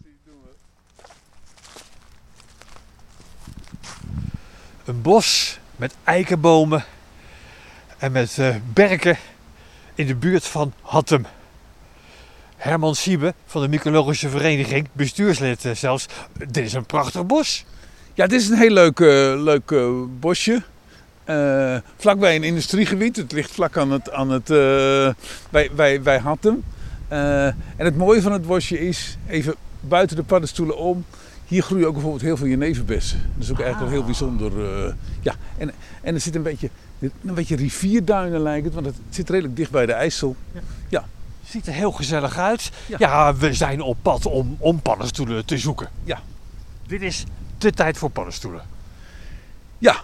precies, doen we. Een bos met eikenbomen en met eh, berken in de buurt van Hattem. Herman Siebe van de Mycologische Vereniging, bestuurslid eh, zelfs. Dit is een prachtig bos. Ja, dit is een heel leuk, eh, leuk bosje. Eh, vlakbij een industriegebied. Het ligt vlak aan het, aan het eh, bij, bij, bij Hattem. Eh, en het mooie van het bosje is, even buiten de paddenstoelen om, hier groeien ook bijvoorbeeld heel veel jeneverbessen. Dat is ook eigenlijk wel heel bijzonder. eh, ja. en, en er zit een beetje, een beetje rivierduinen lijkt het, want het zit redelijk dicht bij de IJssel. Ziet er heel gezellig uit. Ja. Ja, we zijn op pad om, om paddenstoelen te zoeken. Ja. Dit is de tijd voor paddenstoelen. Ja,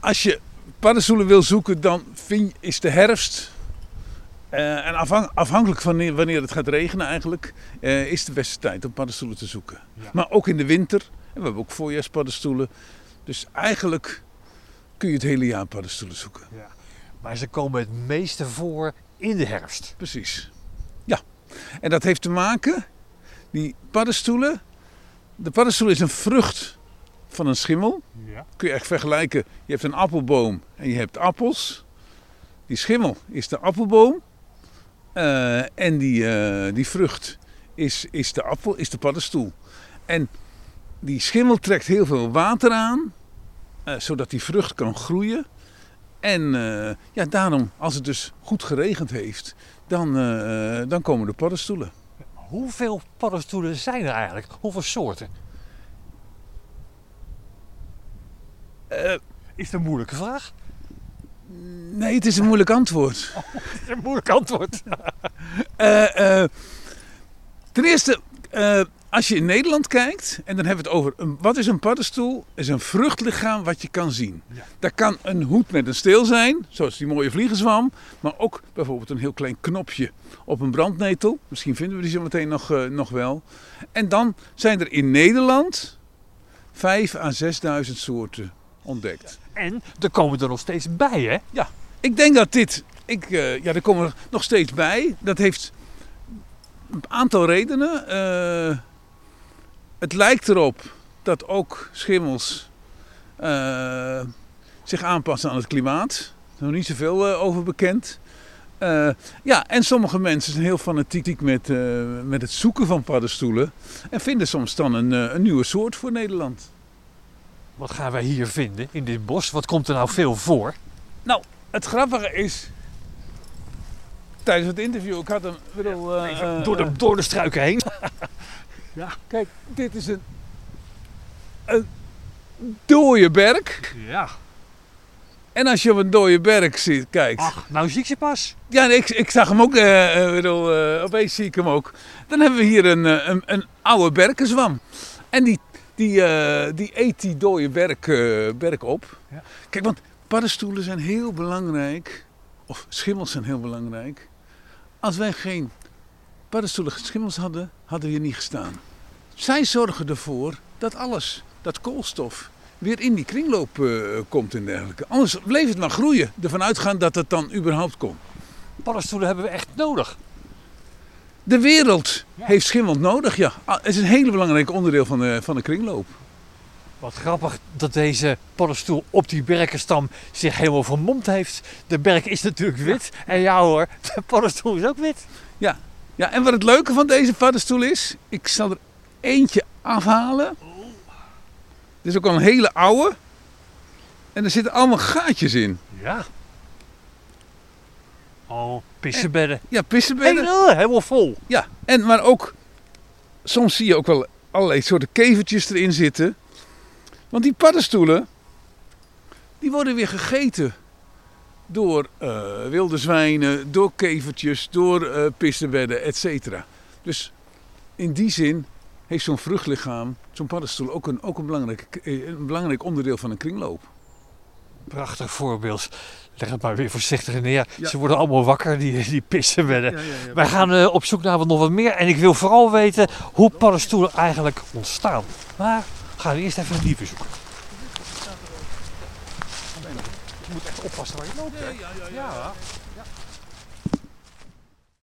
als je paddenstoelen wil zoeken, dan vind, is de herfst. Eh, en afhankelijk van wanneer, het gaat regenen eigenlijk, eh, is de beste tijd om paddenstoelen te zoeken. Ja. Maar ook in de winter. En we hebben ook voorjaarspaddenstoelen. Dus eigenlijk kun je het hele jaar paddenstoelen zoeken. Maar ze komen het meeste voor in de herfst. Precies. Ja. En dat heeft te maken, die paddenstoelen. De paddenstoel is een vrucht van een schimmel. Ja. kun je echt vergelijken. Je hebt een appelboom en je hebt appels. Die schimmel is de appelboom. Eh, en die, eh, die vrucht is, is de appel, is de paddenstoel. En die schimmel trekt heel veel water aan, eh, zodat die vrucht kan groeien. En eh, ja, daarom, als het dus goed geregend heeft, dan, eh, dan komen de paddenstoelen. Hoeveel paddenstoelen zijn er eigenlijk? Hoeveel soorten? Eh, Is dat een moeilijke vraag? Nee, het is een moeilijk antwoord. Is een moeilijk antwoord. Eh, eh, ten eerste, eh, als je in Nederland kijkt, en dan hebben we het over een, wat is een paddenstoel? is een vruchtlichaam wat je kan zien. Ja. Dat kan een hoed met een steel zijn, zoals die mooie vliegenzwam, maar ook bijvoorbeeld een heel klein knopje op een brandnetel. Misschien vinden we die zo meteen nog, nog wel. En dan zijn er in Nederland 5 à 6.000 soorten ontdekt. En er komen er nog steeds bij, hè? Ik denk dat dit, ik, eh, ja, er komen er nog steeds bij. Dat heeft een aantal redenen. Eh, het lijkt erop dat ook schimmels eh, zich aanpassen aan het klimaat. Er is nog niet zoveel over bekend. Ja, en sommige mensen zijn heel fanatiek met, met het zoeken van paddenstoelen. En vinden soms dan een, een nieuwe soort voor Nederland. Wat gaan wij hier vinden in dit bos? Wat komt er nou veel voor? Nou, het grappige is. Tijdens het interview, ik had hem. Bedoel, eh, Even door, de, door de struiken heen. kijk, dit is een. Een dode berk. Ja. En als je op een dode berk ziet, kijkt. Ach, nou zie ik ze pas. Ja, nee, ik, ik zag hem ook. eh eh, bedoel, eh, opeens zie ik hem ook. Dan hebben we hier een, een, een oude berkenzwam. En die, die, eh, die eet die dode berk, eh, berk op. Ja. Kijk, want paddenstoelen zijn heel belangrijk. Of schimmels zijn heel belangrijk. Als wij geen paddenstoelen schimmels hadden, hadden we hier niet gestaan. Zij zorgen ervoor dat alles, dat koolstof, weer in die kringloop eh, komt en dergelijke. Anders bleef het maar groeien. Ervan uitgaan dat het dan überhaupt komt. Paddenstoelen hebben we echt nodig. De wereld Ja. heeft schimmel nodig, ja. Ah, Het is een hele belangrijk onderdeel van de, van de kringloop. Wat grappig dat deze paddenstoel op die berkenstam zich helemaal vermomd heeft. De berk is natuurlijk wit. En ja hoor, de paddenstoel is ook wit. Ja, en wat het leuke van deze paddenstoel is, ik zal er eentje afhalen. Dit is ook al een hele oude. En er zitten allemaal gaatjes in. Ja. Oh, pissenbedden. Ja, pissenbedden. Helemaal, helemaal vol. Ja, en, maar ook, soms zie je ook wel allerlei soorten kevertjes erin zitten. Want die paddenstoelen, die worden weer gegeten door eh, wilde zwijnen, door kevertjes, door eh pissenbedden, et cetera. Dus in die zin heeft zo'n vruchtlichaam, zo'n paddenstoel, ook een, ook een, belangrijk, eh, een belangrijk onderdeel van een kringloop. Prachtig voorbeeld. Leg het maar weer voorzichtig neer. Ja. Ze worden allemaal wakker, die, die ja, ja. Wij gaan eh, op zoek naar wat nog wat meer. En ik wil vooral weten hoe paddenstoelen eigenlijk ontstaan. Maar we gaan eerst even een dieven zoeken. Je moet echt oppassen waar je loopt. hè? Ja, ja, ja, ja. Ja.